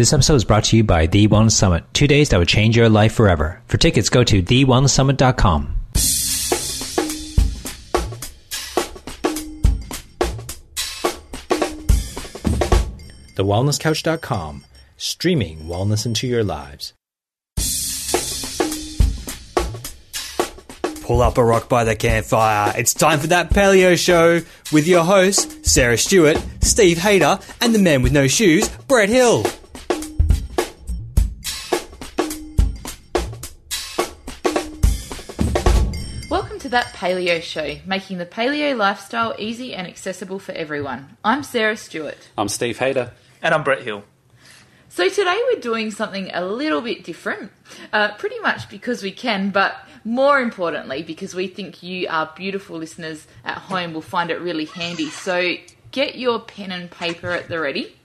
This episode is brought to you by The Wellness Summit, two days that will change your life forever. For tickets, go to TheWellnessSummit.com. TheWellnessCouch.com, streaming wellness into your lives. Pull up a rock by the campfire. It's time for that paleo show with your hosts, Sarah Stewart, Steve Hayter, and the man with no shoes, Brett Hill. That Paleo Show, making the paleo lifestyle easy and accessible for everyone. I'm Sarah Stewart. I'm Steve Hayter. And I'm Brett Hill. So today we're doing something a little bit different, uh, pretty much because we can, but more importantly because we think you, our beautiful listeners at home, will find it really handy. So get your pen and paper at the ready.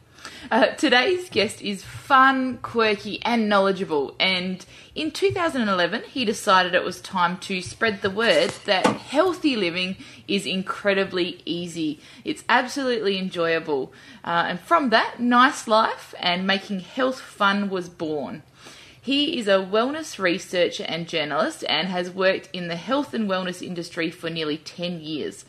Uh, today's guest is fun, quirky, and knowledgeable. And in 2011, he decided it was time to spread the word that healthy living is incredibly easy. It's absolutely enjoyable. Uh, and from that, Nice Life and Making Health Fun was born. He is a wellness researcher and journalist and has worked in the health and wellness industry for nearly 10 years.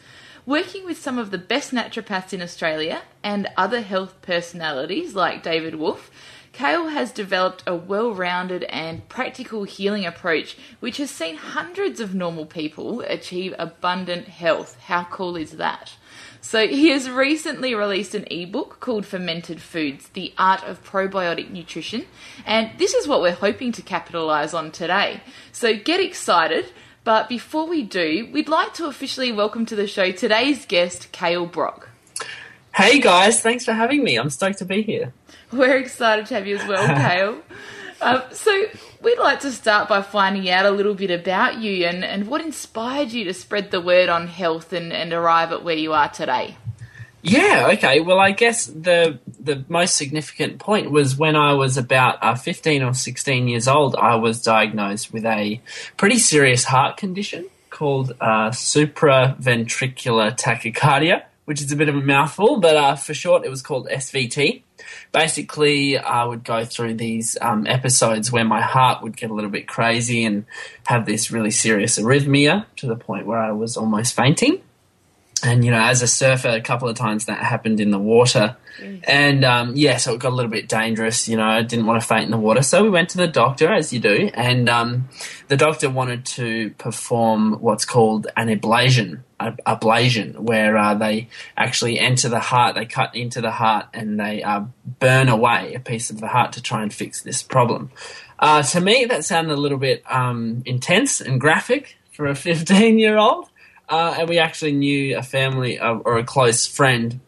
Working with some of the best naturopaths in Australia and other health personalities like David Wolfe, Kale has developed a well rounded and practical healing approach which has seen hundreds of normal people achieve abundant health. How cool is that? So, he has recently released an ebook called Fermented Foods The Art of Probiotic Nutrition, and this is what we're hoping to capitalize on today. So, get excited. But before we do, we'd like to officially welcome to the show today's guest, Kale Brock. Hey guys, thanks for having me. I'm stoked to be here. We're excited to have you as well, Kale. Um, so, we'd like to start by finding out a little bit about you and, and what inspired you to spread the word on health and, and arrive at where you are today. Yeah, okay. Well, I guess the the most significant point was when I was about uh, 15 or 16 years old, I was diagnosed with a pretty serious heart condition called uh, supraventricular tachycardia, which is a bit of a mouthful, but uh, for short, it was called SVT. Basically, I would go through these um, episodes where my heart would get a little bit crazy and have this really serious arrhythmia to the point where I was almost fainting and you know, as a surfer, a couple of times that happened in the water, and um, yeah, so it got a little bit dangerous. You know, I didn't want to faint in the water, so we went to the doctor, as you do, and um, the doctor wanted to perform what's called an ablation, ablation, where uh, they actually enter the heart, they cut into the heart, and they uh, burn away a piece of the heart to try and fix this problem. Uh, to me, that sounded a little bit um, intense and graphic for a 15 year old. Uh, and we actually knew a family uh, or a close friend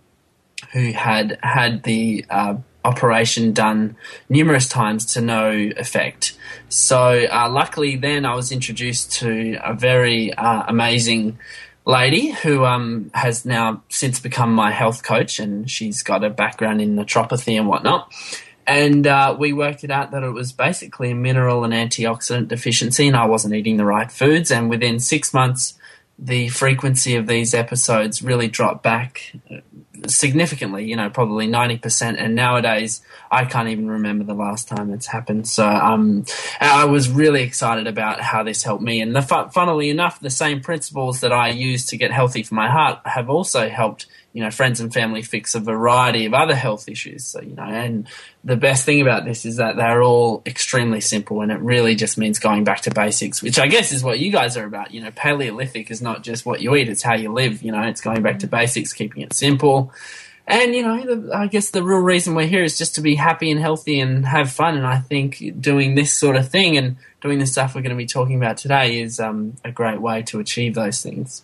who had had the uh, operation done numerous times to no effect. So, uh, luckily, then I was introduced to a very uh, amazing lady who um, has now since become my health coach, and she's got a background in naturopathy and whatnot. And uh, we worked it out that it was basically a mineral and antioxidant deficiency, and I wasn't eating the right foods. And within six months, the frequency of these episodes really dropped back significantly, you know, probably 90%. And nowadays, I can't even remember the last time it's happened. So um, I was really excited about how this helped me. And the, funnily enough, the same principles that I use to get healthy for my heart have also helped you know friends and family fix a variety of other health issues. So you know and the best thing about this is that they're all extremely simple and it really just means going back to basics which i guess is what you guys are about. You know paleolithic is not just what you eat it's how you live you know it's going back to basics keeping it simple. And you know the, i guess the real reason we're here is just to be happy and healthy and have fun and i think doing this sort of thing and doing the stuff we're going to be talking about today is um, a great way to achieve those things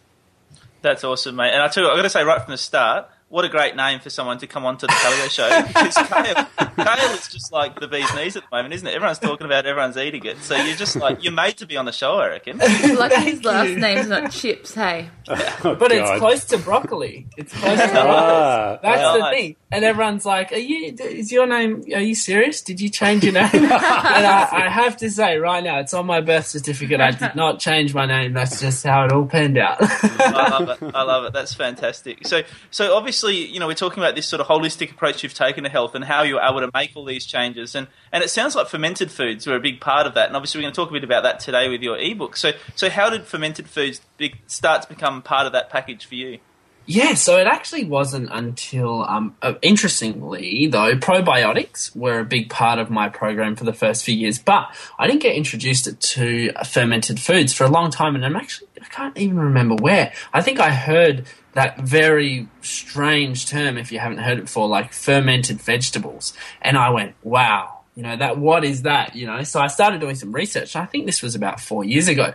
that's awesome, mate. And I tell you, I've got to say right from the start, what a great name for someone to come onto the Paleo show because kale, kale is just like the bee's knees at the moment, isn't it? Everyone's talking about, it, everyone's eating it. So you're just like you're made to be on the show, I reckon. like his last name's not Chips, hey. Oh, but it's close to broccoli. It's close to ah, That's the nice. thing. And everyone's like, "Are you? Is your name? Are you serious? Did you change your name?" and I, I, have to say, right now, it's on my birth certificate. I did not change my name. That's just how it all panned out. I love it. I love it. That's fantastic. So, so obviously, you know, we're talking about this sort of holistic approach you've taken to health and how you're able to make all these changes. And and it sounds like fermented foods were a big part of that. And obviously, we're going to talk a bit about that today with your ebook. So so how did fermented foods be, start to become part of that package for you? Yeah, so it actually wasn't until, um, uh, interestingly though, probiotics were a big part of my program for the first few years, but I didn't get introduced to fermented foods for a long time, and I'm actually, I can't even remember where. I think I heard that very strange term, if you haven't heard it before, like fermented vegetables, and I went, wow, you know that what is that you know? So i started doing some research. I think this was about four years ago.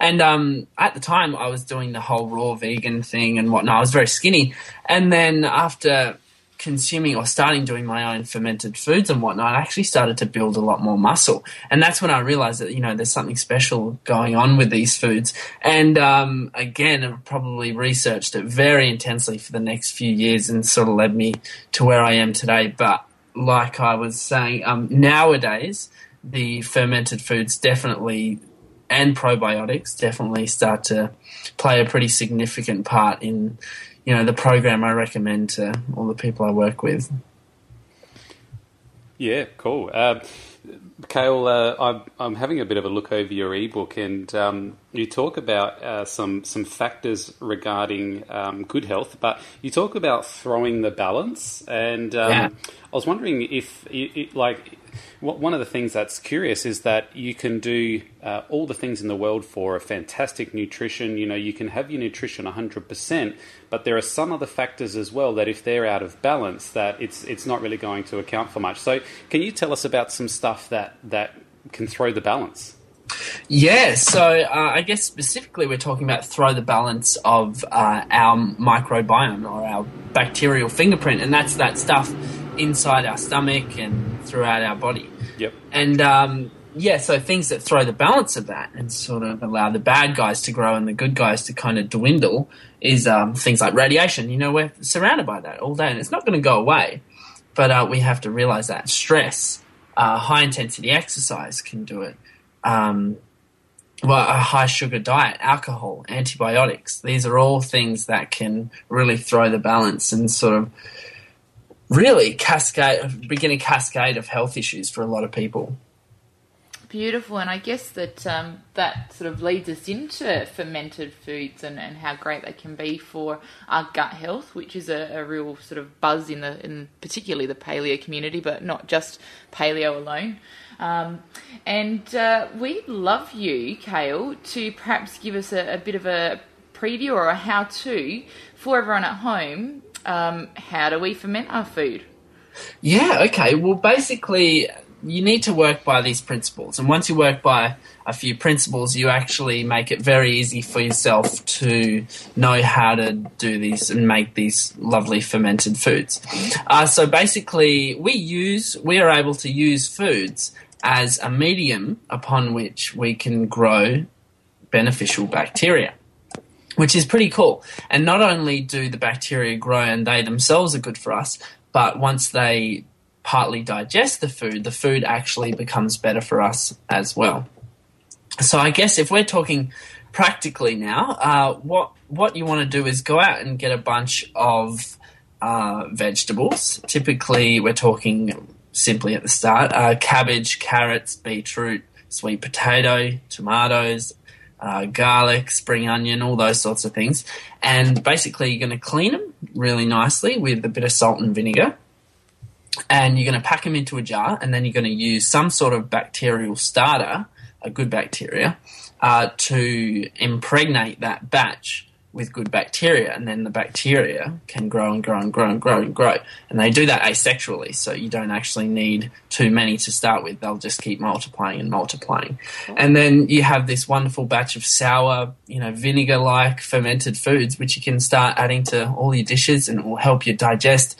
And um, at the time i was doing the whole raw vegan thing and whatnot. I was very skinny. And then after consuming or starting doing my own fermented foods and whatnot i actually started to build a lot more muscle. And that's when i realized that you know there's something special going on with these foods. And um, again i've probably researched it very intensely for the next few years and sort of led me to where i am today. But like I was saying, um, nowadays the fermented foods definitely and probiotics definitely start to play a pretty significant part in you know the program I recommend to all the people I work with. Yeah, cool. Uh, Kale, uh, I'm, I'm, having a bit of a look over your ebook, and um, you talk about uh, some some factors regarding um, good health, but you talk about throwing the balance. And um, yeah. I was wondering if, like, one of the things that's curious is that you can do uh, all the things in the world for a fantastic nutrition. You know, you can have your nutrition 100%, but there are some other factors as well that if they're out of balance, that it's it's not really going to account for much. So, can you tell us about some stuff that that can throw the balance? Yeah, so uh, I guess specifically we're talking about throw the balance of uh, our microbiome or our bacterial fingerprint, and that's that stuff inside our stomach and throughout our body. Yep. And um, yeah, so things that throw the balance of that and sort of allow the bad guys to grow and the good guys to kind of dwindle is um, things like radiation. You know, we're surrounded by that all day and it's not going to go away. But uh, we have to realize that stress, uh, high intensity exercise can do it. Um, well, a high sugar diet, alcohol, antibiotics. These are all things that can really throw the balance and sort of really cascade, begin a cascade of health issues for a lot of people. Beautiful, and I guess that um, that sort of leads us into fermented foods and, and how great they can be for our gut health, which is a, a real sort of buzz in the in particularly the paleo community, but not just paleo alone. Um, and uh, we'd love you, Kale, to perhaps give us a, a bit of a preview or a how-to for everyone at home um, how do we ferment our food? Yeah, okay. Well, basically, you need to work by these principles. And once you work by a few principles, you actually make it very easy for yourself to know how to do these and make these lovely fermented foods. Uh, so basically, we use, we are able to use foods as a medium upon which we can grow beneficial bacteria which is pretty cool. And not only do the bacteria grow and they themselves are good for us, but once they partly digest the food, the food actually becomes better for us as well. So I guess if we're talking practically now, uh, what what you want to do is go out and get a bunch of uh, vegetables. Typically, we're talking simply at the start: uh, cabbage, carrots, beetroot, sweet potato, tomatoes, uh, garlic, spring onion, all those sorts of things. And basically, you're going to clean them really nicely with a bit of salt and vinegar. And you're going to pack them into a jar, and then you're going to use some sort of bacterial starter, a good bacteria, uh, to impregnate that batch with good bacteria, and then the bacteria can grow and grow and grow and grow and grow. And they do that asexually, so you don't actually need too many to start with. They'll just keep multiplying and multiplying. And then you have this wonderful batch of sour, you know, vinegar like fermented foods, which you can start adding to all your dishes and it will help you digest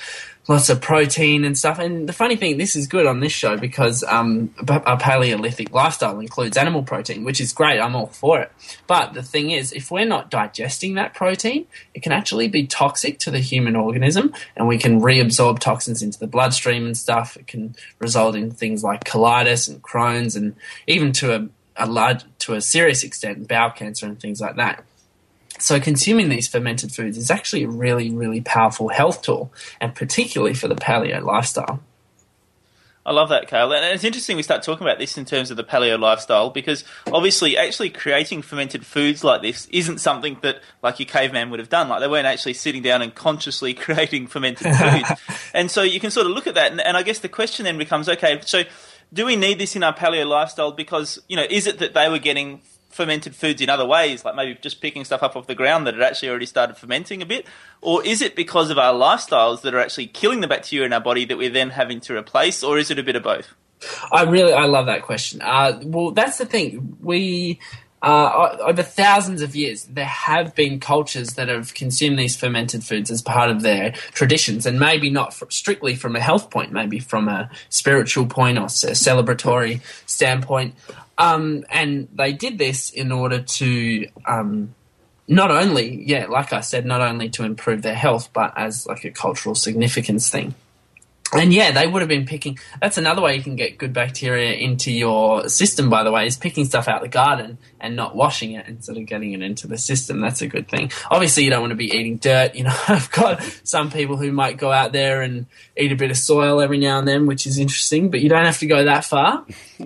lots of protein and stuff. And the funny thing, this is good on this show because um, a Paleolithic lifestyle includes animal protein, which is great. I'm all for it. But the thing is, if we're not digesting that protein, it can actually be toxic to the human organism, and we can reabsorb toxins into the bloodstream and stuff. It can result in things like colitis and Crohn's, and even to a, a large, to a serious extent, bowel cancer and things like that. So consuming these fermented foods is actually a really, really powerful health tool, and particularly for the paleo lifestyle. I love that, Kale. And it's interesting we start talking about this in terms of the paleo lifestyle because obviously, actually creating fermented foods like this isn't something that like your caveman would have done. Like they weren't actually sitting down and consciously creating fermented foods. and so you can sort of look at that, and, and I guess the question then becomes, okay, so do we need this in our paleo lifestyle? Because you know, is it that they were getting fermented foods in other ways, like maybe just picking stuff up off the ground that had actually already started fermenting a bit? Or is it because of our lifestyles that are actually killing the bacteria in our body that we're then having to replace, or is it a bit of both? I really, I love that question. Uh, well, that's the thing. We, uh, over thousands of years, there have been cultures that have consumed these fermented foods as part of their traditions, and maybe not strictly from a health point, maybe from a spiritual point or a celebratory standpoint. Um, and they did this in order to um, not only, yeah, like I said, not only to improve their health, but as like a cultural significance thing. And yeah, they would have been picking. That's another way you can get good bacteria into your system. By the way, is picking stuff out of the garden and not washing it instead of getting it into the system. That's a good thing. Obviously, you don't want to be eating dirt. You know, I've got some people who might go out there and eat a bit of soil every now and then, which is interesting. But you don't have to go that far.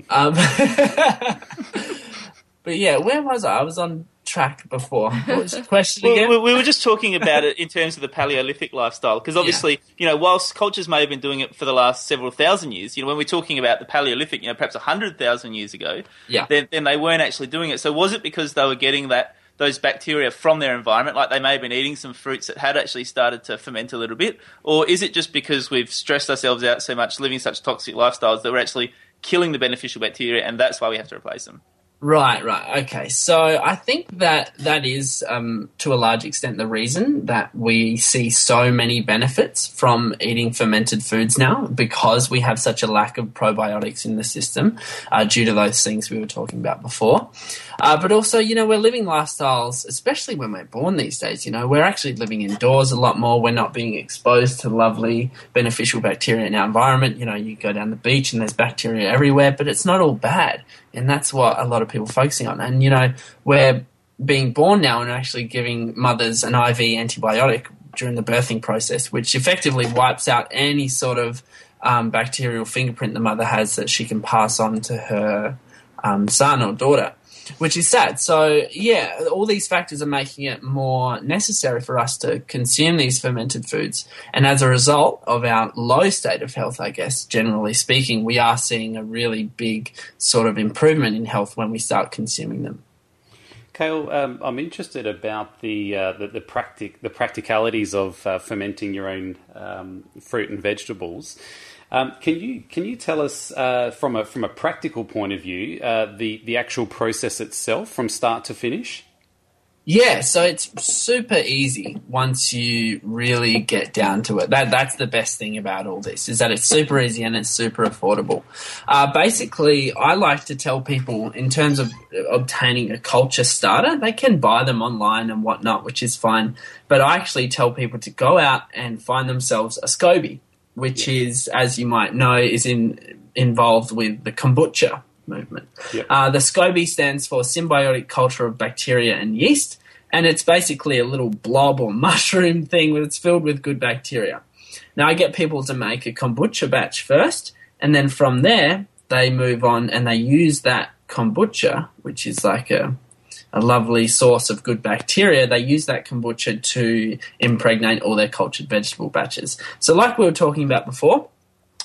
Um, but yeah, where was I? I was on track before. What was the question well, again? We were just talking about it in terms of the Paleolithic lifestyle, because obviously, yeah. you know, whilst cultures may have been doing it for the last several thousand years, you know, when we're talking about the Paleolithic, you know, perhaps hundred thousand years ago, yeah. then, then they weren't actually doing it. So was it because they were getting that those bacteria from their environment, like they may have been eating some fruits that had actually started to ferment a little bit, or is it just because we've stressed ourselves out so much, living such toxic lifestyles that we're actually killing the beneficial bacteria, and that's why we have to replace them? Right, right. Okay. So I think that that is, um, to a large extent, the reason that we see so many benefits from eating fermented foods now because we have such a lack of probiotics in the system uh, due to those things we were talking about before. Uh, but also, you know, we're living lifestyles, especially when we're born these days, you know, we're actually living indoors a lot more. We're not being exposed to lovely, beneficial bacteria in our environment. You know, you go down the beach and there's bacteria everywhere, but it's not all bad. And that's what a lot of people are focusing on. And, you know, we're being born now and actually giving mothers an IV antibiotic during the birthing process, which effectively wipes out any sort of um, bacterial fingerprint the mother has that she can pass on to her um, son or daughter which is sad. So, yeah, all these factors are making it more necessary for us to consume these fermented foods. And as a result of our low state of health, I guess, generally speaking, we are seeing a really big sort of improvement in health when we start consuming them. Kale, um, I'm interested about the uh, the, the, practic- the practicalities of uh, fermenting your own um, fruit and vegetables. Um, can you can you tell us uh, from a from a practical point of view uh, the the actual process itself from start to finish? Yeah, so it's super easy once you really get down to it. That that's the best thing about all this is that it's super easy and it's super affordable. Uh, basically, I like to tell people in terms of obtaining a culture starter, they can buy them online and whatnot, which is fine. But I actually tell people to go out and find themselves a SCOBY which yeah. is, as you might know, is in involved with the kombucha movement. Yep. Uh, the SCOBY stands for Symbiotic Culture of Bacteria and Yeast, and it's basically a little blob or mushroom thing that's filled with good bacteria. Now, I get people to make a kombucha batch first, and then from there, they move on and they use that kombucha, which is like a a lovely source of good bacteria, they use that kombucha to impregnate all their cultured vegetable batches. So, like we were talking about before,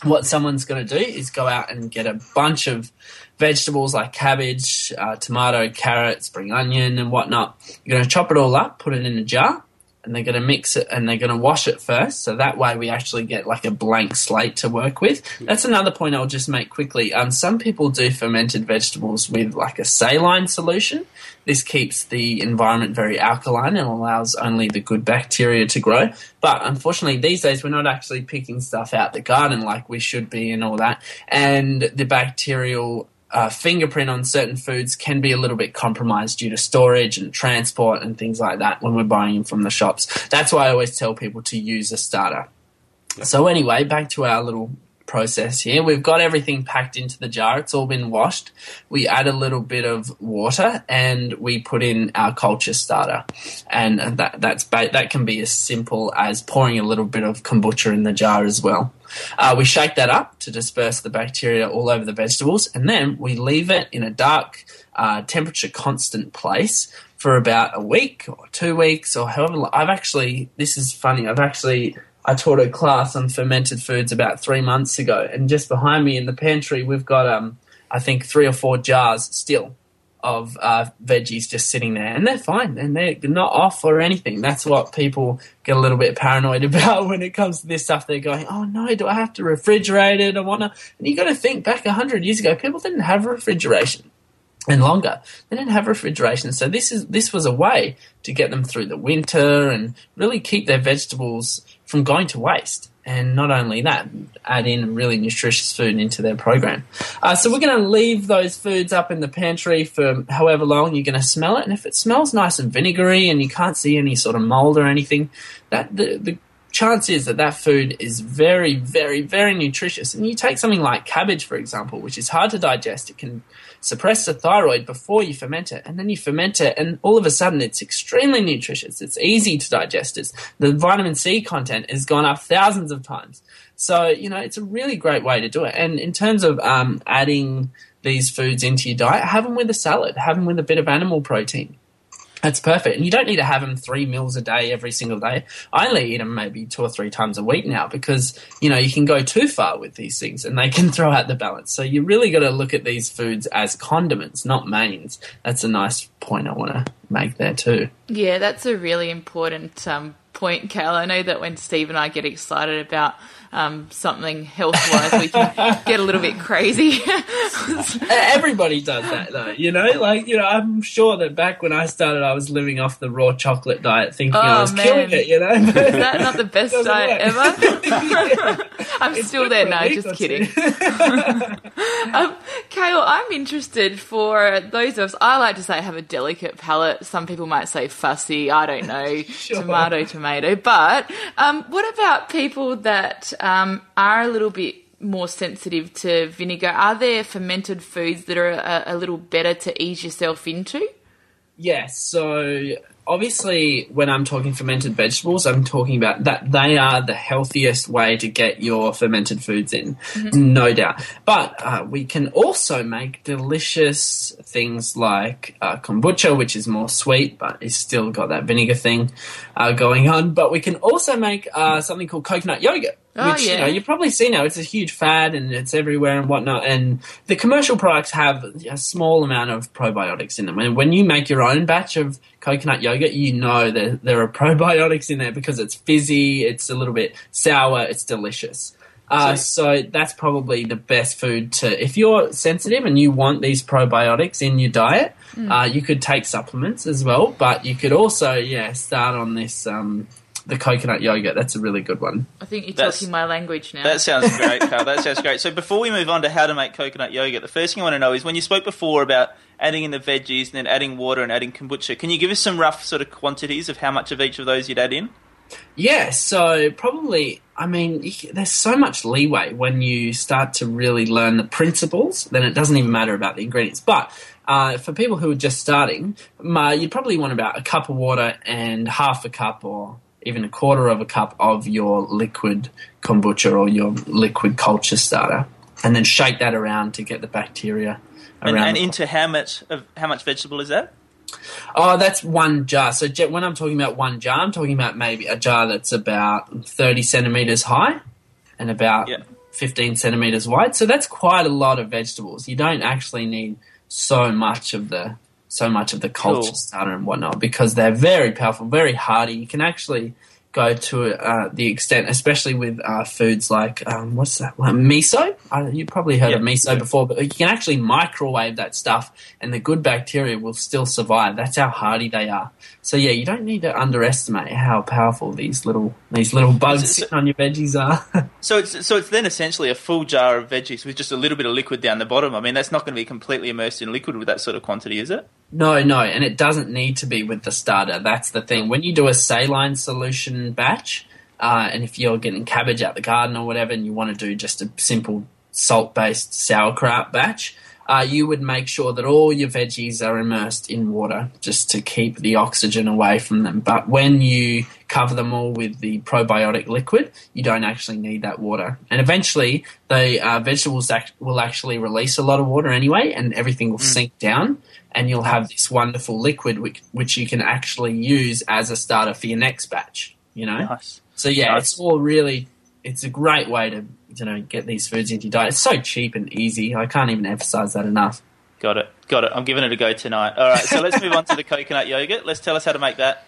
what someone's going to do is go out and get a bunch of vegetables like cabbage, uh, tomato, carrot, spring onion, and whatnot. You're going to chop it all up, put it in a jar, and they're going to mix it and they're going to wash it first. So that way we actually get like a blank slate to work with. That's another point I'll just make quickly. Um, some people do fermented vegetables with like a saline solution. This keeps the environment very alkaline and allows only the good bacteria to grow. But unfortunately, these days we're not actually picking stuff out the garden like we should be and all that. And the bacterial uh, fingerprint on certain foods can be a little bit compromised due to storage and transport and things like that when we're buying them from the shops. That's why I always tell people to use a starter. So anyway, back to our little process here. We've got everything packed into the jar. It's all been washed. We add a little bit of water and we put in our culture starter. And that that's ba- that can be as simple as pouring a little bit of kombucha in the jar as well. Uh, we shake that up to disperse the bacteria all over the vegetables, and then we leave it in a dark, uh, temperature constant place for about a week or two weeks or however. Long. I've actually, this is funny. I've actually I taught a class on fermented foods about three months ago, and just behind me in the pantry, we've got um, I think three or four jars still of uh, veggies just sitting there, and they're fine, and they're not off or anything. That's what people get a little bit paranoid about when it comes to this stuff. They're going, "Oh no, do I have to refrigerate it or whatnot?" And you got to think back hundred years ago, people didn't have refrigeration and longer. They didn't have refrigeration, so this is this was a way to get them through the winter and really keep their vegetables from going to waste. And not only that, add in really nutritious food into their program. Uh, so we're going to leave those foods up in the pantry for however long you're going to smell it. And if it smells nice and vinegary and you can't see any sort of mold or anything, that the, the chance is that that food is very, very, very nutritious. And you take something like cabbage, for example, which is hard to digest. It can suppress the thyroid before you ferment it, and then you ferment it, and all of a sudden it's extremely nutritious. It's easy to digest. It's, the vitamin C content has gone up thousands of times. So you know it's a really great way to do it. And in terms of um, adding these foods into your diet, have them with a salad. Have them with a bit of animal protein. That's perfect. And you don't need to have them three meals a day every single day. I only eat them maybe two or three times a week now because, you know, you can go too far with these things and they can throw out the balance. So you really got to look at these foods as condiments, not mains. That's a nice point I want to make there too. Yeah, that's a really important um, point, Cal. I know that when Steve and I get excited about um, something health wise, we can get a little bit crazy. Everybody does that though, you know. Like you know, I'm sure that back when I started, I was living off the raw chocolate diet, thinking Oh, I was man. killing it. You know, Is that not the best diet ever? I'm It's still there now, just kidding. Um, Kale, I'm interested for those of us, I like to say have a delicate palate. Some people might say fussy, I don't know, Sure. tomato, tomato. But um, what about people that um, are a little bit more sensitive to vinegar? Are there fermented foods that are a, a little better to ease yourself into? Yes. So obviously, when I'm talking fermented vegetables, I'm talking about that they are the healthiest way to get your fermented foods in, no doubt. But uh, we can also make delicious things like uh, kombucha, which is more sweet, but it's still got that vinegar thing uh, going on. But we can also make uh, something called coconut yogurt. Oh, which yeah. you know you probably see now it's a huge fad and it's everywhere and whatnot. And the commercial products have a small amount of probiotics in them. And when you make your own batch of coconut yogurt you know that there are probiotics in there because it's fizzy it's a little bit sour it's delicious. Uh, so that's probably the best food to if you're sensitive and you want these probiotics in your diet uh, you could take supplements as well but you could also yeah start on this um, the coconut yogurt that's a really good one I think you're That's- talking my language now. That sounds great, Carl. That sounds great. So before we move on to how to make coconut yogurt, the first thing I want to know is when you spoke before about adding in the veggies and then adding water and adding kombucha, can you give us some rough sort of quantities of how much of each of those you'd add in? Yeah, so probably, I mean, there's so much leeway when you start to really learn the principles, then it doesn't even matter about the ingredients. But uh, for people who are just starting, you'd probably want about a cup of water and half a cup or even a quarter of a cup of your liquid kombucha or your liquid culture starter. And then shake that around to get the bacteria And, around. and the- into how much of how much vegetable is that? Oh, that's one jar. So when I'm talking about one jar, I'm talking about maybe a jar that's about 30 centimeters high and about Yeah. 15 centimeters wide. So that's quite a lot of vegetables. You don't actually need so much of the so much of the culture Cool. starter and whatnot because they're very powerful, very hardy. You can actually go to uh, the extent, especially with uh, foods like um, what's that? one? miso. Uh, you've probably heard of Yeah. miso before, but you can actually microwave that stuff, and the good bacteria will still survive. That's how hardy they are. So yeah, you don't need to underestimate how powerful these little these little bugs sitting on your veggies are. So it's so it's then essentially a full jar of veggies with just a little bit of liquid down the bottom. I mean, that's not going to be completely immersed in liquid with that sort of quantity, is it? No, no, and it doesn't need to be with the starter. That's the thing. When you do a saline solution batch, uh, and if you're getting cabbage out the garden or whatever, and you want to do just a simple salt-based sauerkraut batch, uh, you would make sure that all your veggies are immersed in water just to keep the oxygen away from them. But when you cover them all with the probiotic liquid, you don't actually need that water. And eventually, the uh, vegetables act- will actually release a lot of water anyway, and everything will sink down. And you'll have this wonderful liquid which, which you can actually use as a starter for your next batch. You know, Nice. so yeah, Nice. it's all really it's a great way to you know get these foods into your diet. It's so cheap and easy. I can't even emphasize that enough. Got it. Got it. I'm giving it a go tonight. All right. So let's move on to the coconut yogurt. Let's tell us how to make that.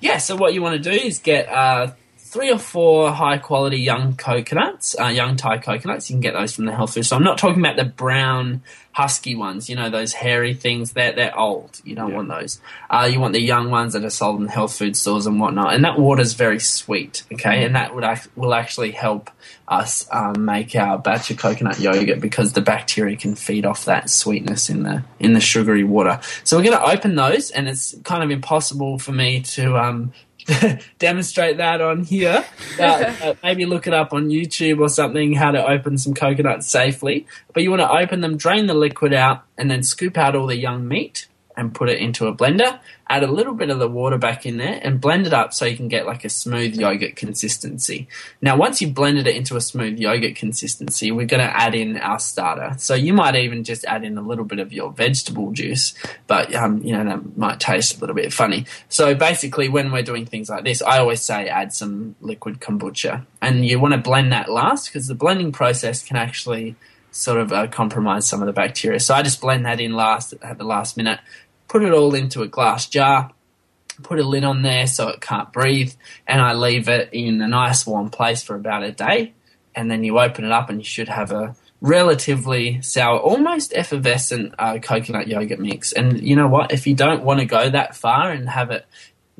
Yeah, so what you want to do is get uh, three or four high quality young coconuts, uh, young Thai coconuts. You can get those from the health food. So I'm not talking about the brown husky ones. You know those hairy things. They're they're old. You don't want those. Uh, you want the young ones that are sold in health food stores and whatnot. And that water is very sweet. Okay, and that would act, will actually help us um, make our batch of coconut yogurt because the bacteria can feed off that sweetness in the in the sugary water. So we're going to open those, and it's kind of impossible for me to um, demonstrate that on here. But, uh, maybe look it up on YouTube or something how to open some coconuts safely. But you want to open them, drain the liquid out, and then scoop out all the young meat and put it into a blender. Add a little bit of the water back in there and blend it up so you can get like a smooth yogurt consistency. Now, once you've blended it into a smooth yogurt consistency, we're going to add in our starter. So you might even just add in a little bit of your vegetable juice, but um, you know that might taste a little bit funny. So basically, when we're doing things like this, I always say add some liquid kombucha, and you want to blend that last because the blending process can actually sort of uh, compromise some of the bacteria. So I just blend that in last at the last minute, put it all into a glass jar, put a lid on there so it can't breathe, and I leave it in a nice warm place for about a day. And then you open it up, and you should have a relatively sour, almost effervescent uh, coconut yogurt mix. And you know what? If you don't want to go that far and have it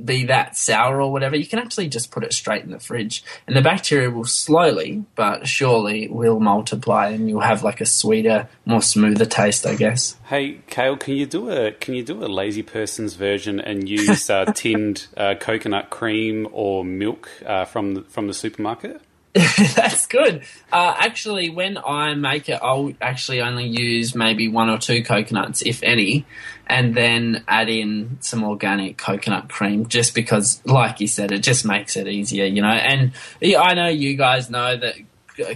be that sour or whatever, you can actually just put it straight in the fridge, and the bacteria will slowly but surely will multiply, and you'll have like a sweeter, more smoother taste, I guess. Hey, Kale, can you do a can you do a lazy person's version and use uh, tinned uh, coconut cream or milk uh, from the, from the supermarket? That's good. Uh, actually, when I make it, I'll actually only use maybe one or two coconuts, if any, and then add in some organic coconut cream, just because, like you said, it just makes it easier, you know. And I know you guys know that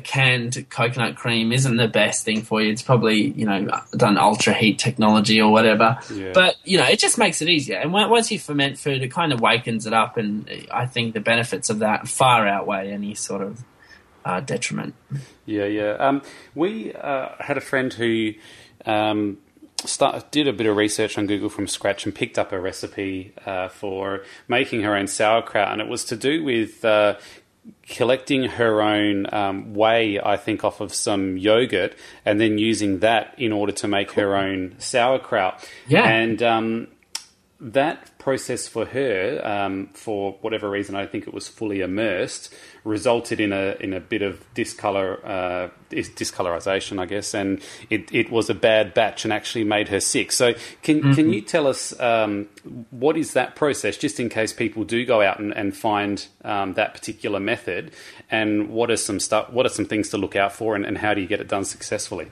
canned coconut cream isn't the best thing for you. It's probably you know done ultra heat technology or whatever. Yeah. But you know it just makes it easier. And on- once you ferment food, it kind of wakens it up, and I think the benefits of that far outweigh any sort of uh, detriment. Yeah, yeah. Um, we uh, had a friend who um, start, did a bit of research on Google from scratch and picked up a recipe uh, for making her own sauerkraut, and it was to do with uh, collecting her own um, whey, I think, off of some yogurt, and then using that in order to make her own sauerkraut. Yeah. and um, that process for her, um, for whatever reason, I think it was fully immersed, resulted in a in a bit of discolor uh, discolorization, I guess, and it, it was a bad batch and actually made her sick. So, can can you tell us um, what is that process, just in case people do go out and, and find um, that particular method, and what are some stuff, what are some things to look out for, and, and how do you get it done successfully?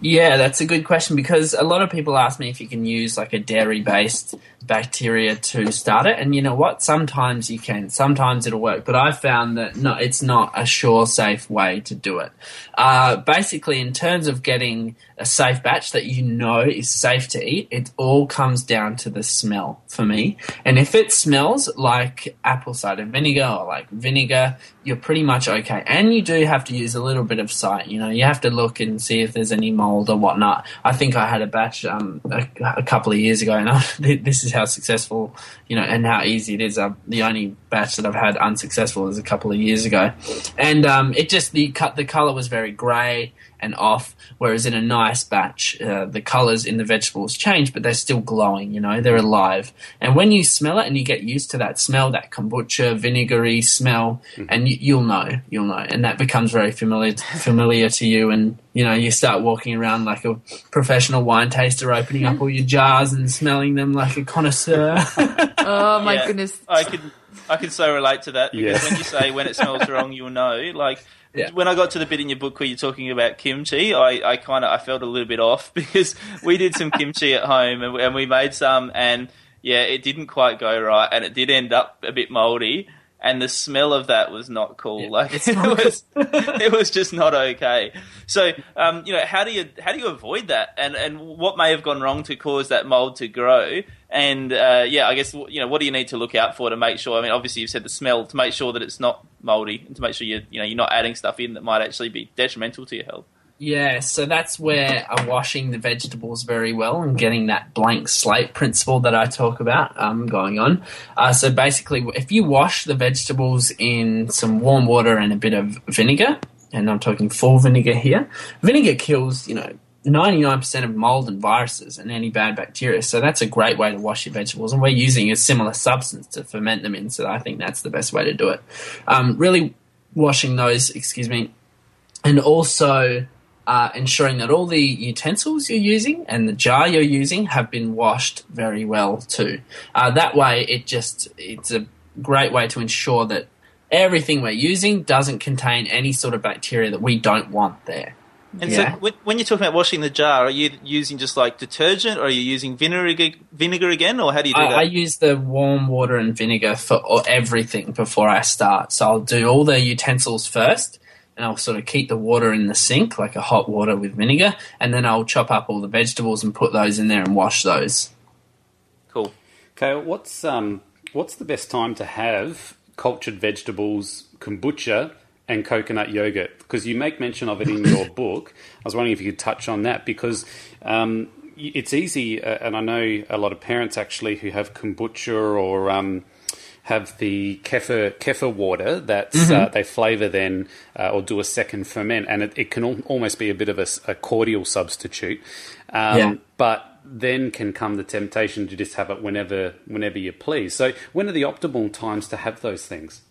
Yeah, that's a good question because a lot of people ask me if you can use like a dairy based bacteria to start it. And you know what? Sometimes you can, sometimes it'll work. But I found that no, it's not a sure, safe way to do it. Uh, basically, in terms of getting a safe batch that you know is safe to eat, it all comes down to the smell for me. And if it smells like apple cider vinegar or like vinegar, you're pretty much okay. And you do have to use a little bit of sight. You know, you have to look and see if there's any mold or whatnot. I think I had a batch um, a, a couple of years ago, and I, this is how successful, you know, and how easy it is. Uh, the only batch that I've had unsuccessful was a couple of years ago, and um, it just the cut the color was very grey and off. Whereas in a nice batch, uh, the colors in the vegetables change, but they're still glowing. You know, they're alive. And when you smell it and you get used to that smell, that kombucha vinegary smell, and you, you'll know, you'll know, and that becomes very familiar familiar to you. And you know, you start walking around like a professional wine taster, opening up all your jars and smelling them like a connoisseur. Oh my Yeah. goodness. I could I can so relate to that because Yes. when you say when it smells wrong, you'll know. Like Yeah. when I got to the bit in your book where you're talking about kimchi, I, I kind of I felt a little bit off because we did some kimchi at home and, and we made some and yeah, it didn't quite go right and it did end up a bit moldy. And the smell of that was not cool. Yeah, like it's it not was, it was just not okay. So, um, you know, how do you how do you avoid that? And and what may have gone wrong to cause that mold to grow? And uh, yeah, I guess you know what do you need to look out for to make sure? I mean, obviously you've said the smell to make sure that it's not moldy and to make sure you you know you're not adding stuff in that might actually be detrimental to your health. Yeah, so that's where I'm washing the vegetables very well and getting that blank slate principle that I talk about um, going on. Uh, so basically, if you wash the vegetables in some warm water and a bit of vinegar, and I'm talking full vinegar here, vinegar kills, you know, 99% of mold and viruses and any bad bacteria. So that's a great way to wash your vegetables. And we're using a similar substance to ferment them in. So I think that's the best way to do it. Um, really washing those, excuse me, and also uh, ensuring that all the utensils you're using and the jar you're using have been washed very well too. Uh, that way, it just it's a great way to ensure that everything we're using doesn't contain any sort of bacteria that we don't want there. And Yeah. so, when, you're talking about washing the jar, are you using just like detergent, or are you using vinegar vinegar again, or how do you do I, that? I use the warm water and vinegar for everything before I start. So I'll do all the utensils first, and I'll sort of keep the water in the sink, like a hot water with vinegar, and then I'll chop up all the vegetables and put those in there and wash those. cool. Okay, what's um what's the best time to have cultured vegetables, kombucha, and coconut yogurt? Because you make mention of it in your book. I was wondering if you could touch on that because um, it's easy, uh, and I know a lot of parents actually who have kombucha or um, have the kefir kefir water that uh, they flavour then uh, or do a second ferment, and it, it can al- almost be a bit of a cordial substitute. Um, Yeah. But then can come the temptation to just have it whenever whenever you please. So when are the optimal times to have those things?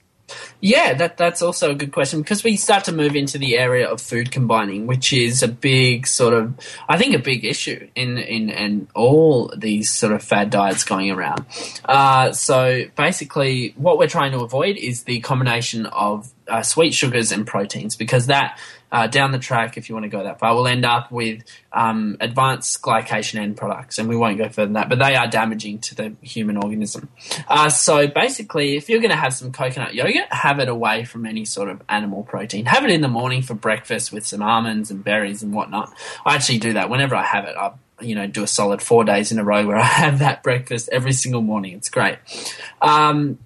Yeah, that that's also a good question because we start to move into the area of food combining, which is a big sort of, I think, a big issue in in in all these sort of fad diets going around. Uh, so basically, what we're trying to avoid is the combination of uh, sweet sugars and proteins because that. Uh, down the track, if you want to go that far, we'll end up with um, advanced glycation end products, and we won't go further than that. But they are damaging to the human organism. Uh, so basically, if you're going to have some coconut yogurt, have it away from any sort of animal protein. Have it in the morning for breakfast with some almonds and berries and whatnot. I actually do that whenever I have it. I you know do a solid four days in a row where I have that breakfast every single morning. It's great. Um,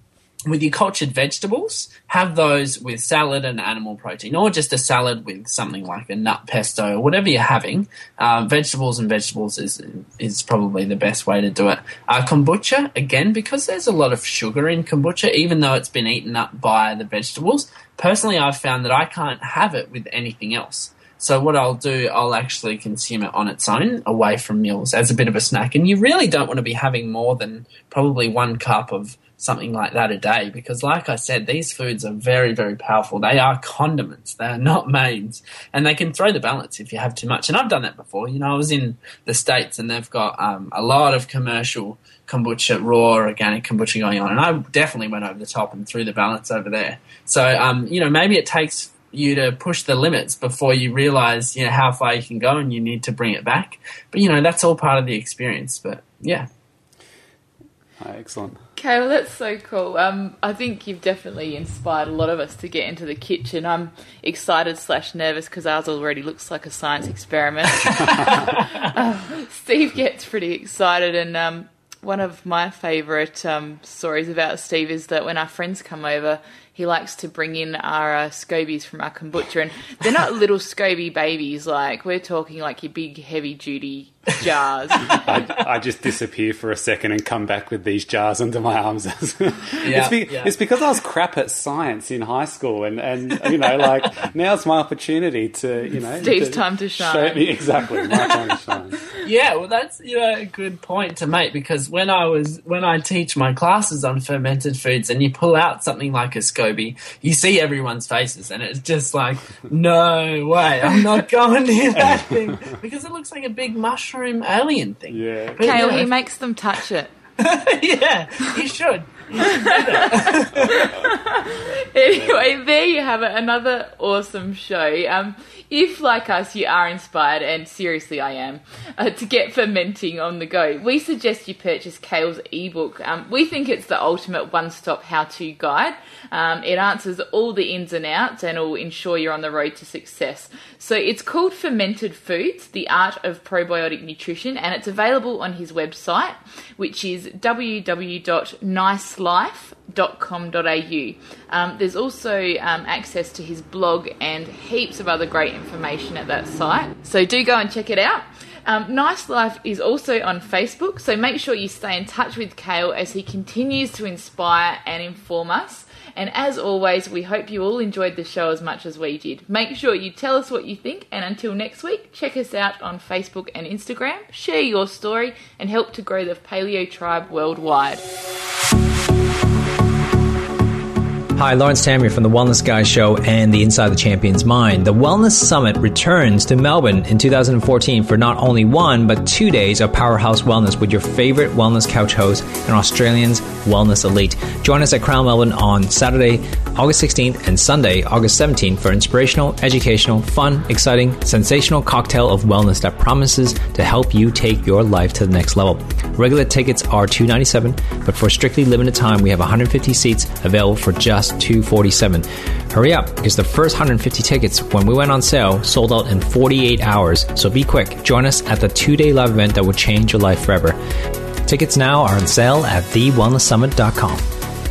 with your cultured vegetables, have those with salad and animal protein, or just a salad with something like a nut pesto or whatever you're having. Uh, vegetables and vegetables is is probably the best way to do it. Uh, kombucha again, because there's a lot of sugar in kombucha, even though it's been eaten up by the vegetables. Personally, I've found that I can't have it with anything else. So what I'll do, I'll actually consume it on its own, away from meals, as a bit of a snack. And you really don't want to be having more than probably one cup of something like that a day, because like I said, these foods are very, very powerful. They are condiments. They are not mains, and they can throw the balance if you have too much. And I've done that before. You know, I was in the states, and they've got um, a lot of commercial kombucha, raw organic kombucha going on, and I definitely went over the top and threw the balance over there. So, um, you know, maybe it takes you to push the limits before you realize you know how far you can go and you need to bring it back but you know that's all part of the experience but yeah excellent. Okay, well that's so cool. Um, I think you've definitely inspired a lot of us to get into the kitchen. I'm excited slash nervous because ours already looks like a science experiment. Um, Steve gets pretty excited, and um, one of my favourite um, stories about Steve is that when our friends come over, he likes to bring in our uh, scobies from our kombucha, and they're not little scoby babies. Like we're talking like your big, heavy duty jars. I, I just disappear for a second and come back with these jars under my arms. it's, be- yeah. it's because I was crap at science in high school, and, and you know, like now's my opportunity to you know, Steve's to time to shine. show me- exactly, my time to shine. Yeah well that's you know a good point to make because when i was when i teach my classes on fermented foods and you pull out something like a scoby you see everyone's faces and it's just like no way i'm not going near that thing because it looks like a big mushroom alien thing Yeah. But, Kale, yeah, he makes them touch it. yeah, you should. Anyway, there you have it. Another awesome show. Um, if, like us, you are inspired, and seriously, I am, uh, to get fermenting on the go, we suggest you purchase Kale's ebook. Um, we think it's the ultimate one stop how to guide. Um, it answers all the ins and outs and will ensure you're on the road to success. So it's called Fermented Foods The Art of Probiotic Nutrition, and it's available on his website, which is www.nicelife.com.au. Um, there's also um, access to his blog and heaps of other great information at that site. So do go and check it out. Um, nice Life is also on Facebook, so make sure you stay in touch with Kale as he continues to inspire and inform us. And as always, we hope you all enjoyed the show as much as we did. Make sure you tell us what you think, and until next week, check us out on Facebook and Instagram, share your story, and help to grow the paleo tribe worldwide. Hi, Lawrence Tam here from the Wellness Guy Show and the Inside the Champion's Mind. The Wellness Summit returns to Melbourne in 2014 for not only one, but two days of Powerhouse Wellness with your favorite wellness couch host and Australians Wellness Elite. Join us at Crown Melbourne on Saturday, August 16th and Sunday, August 17th for inspirational, educational, fun, exciting, sensational cocktail of wellness that promises to help you take your life to the next level. Regular tickets are 297, but for strictly limited time, we have 150 seats available for just 247 Hurry up, because the first 150 tickets, when we went on sale, sold out in 48 hours. So be quick. Join us at the two-day live event that will change your life forever. Tickets now are on sale at thewellnesssummit.com.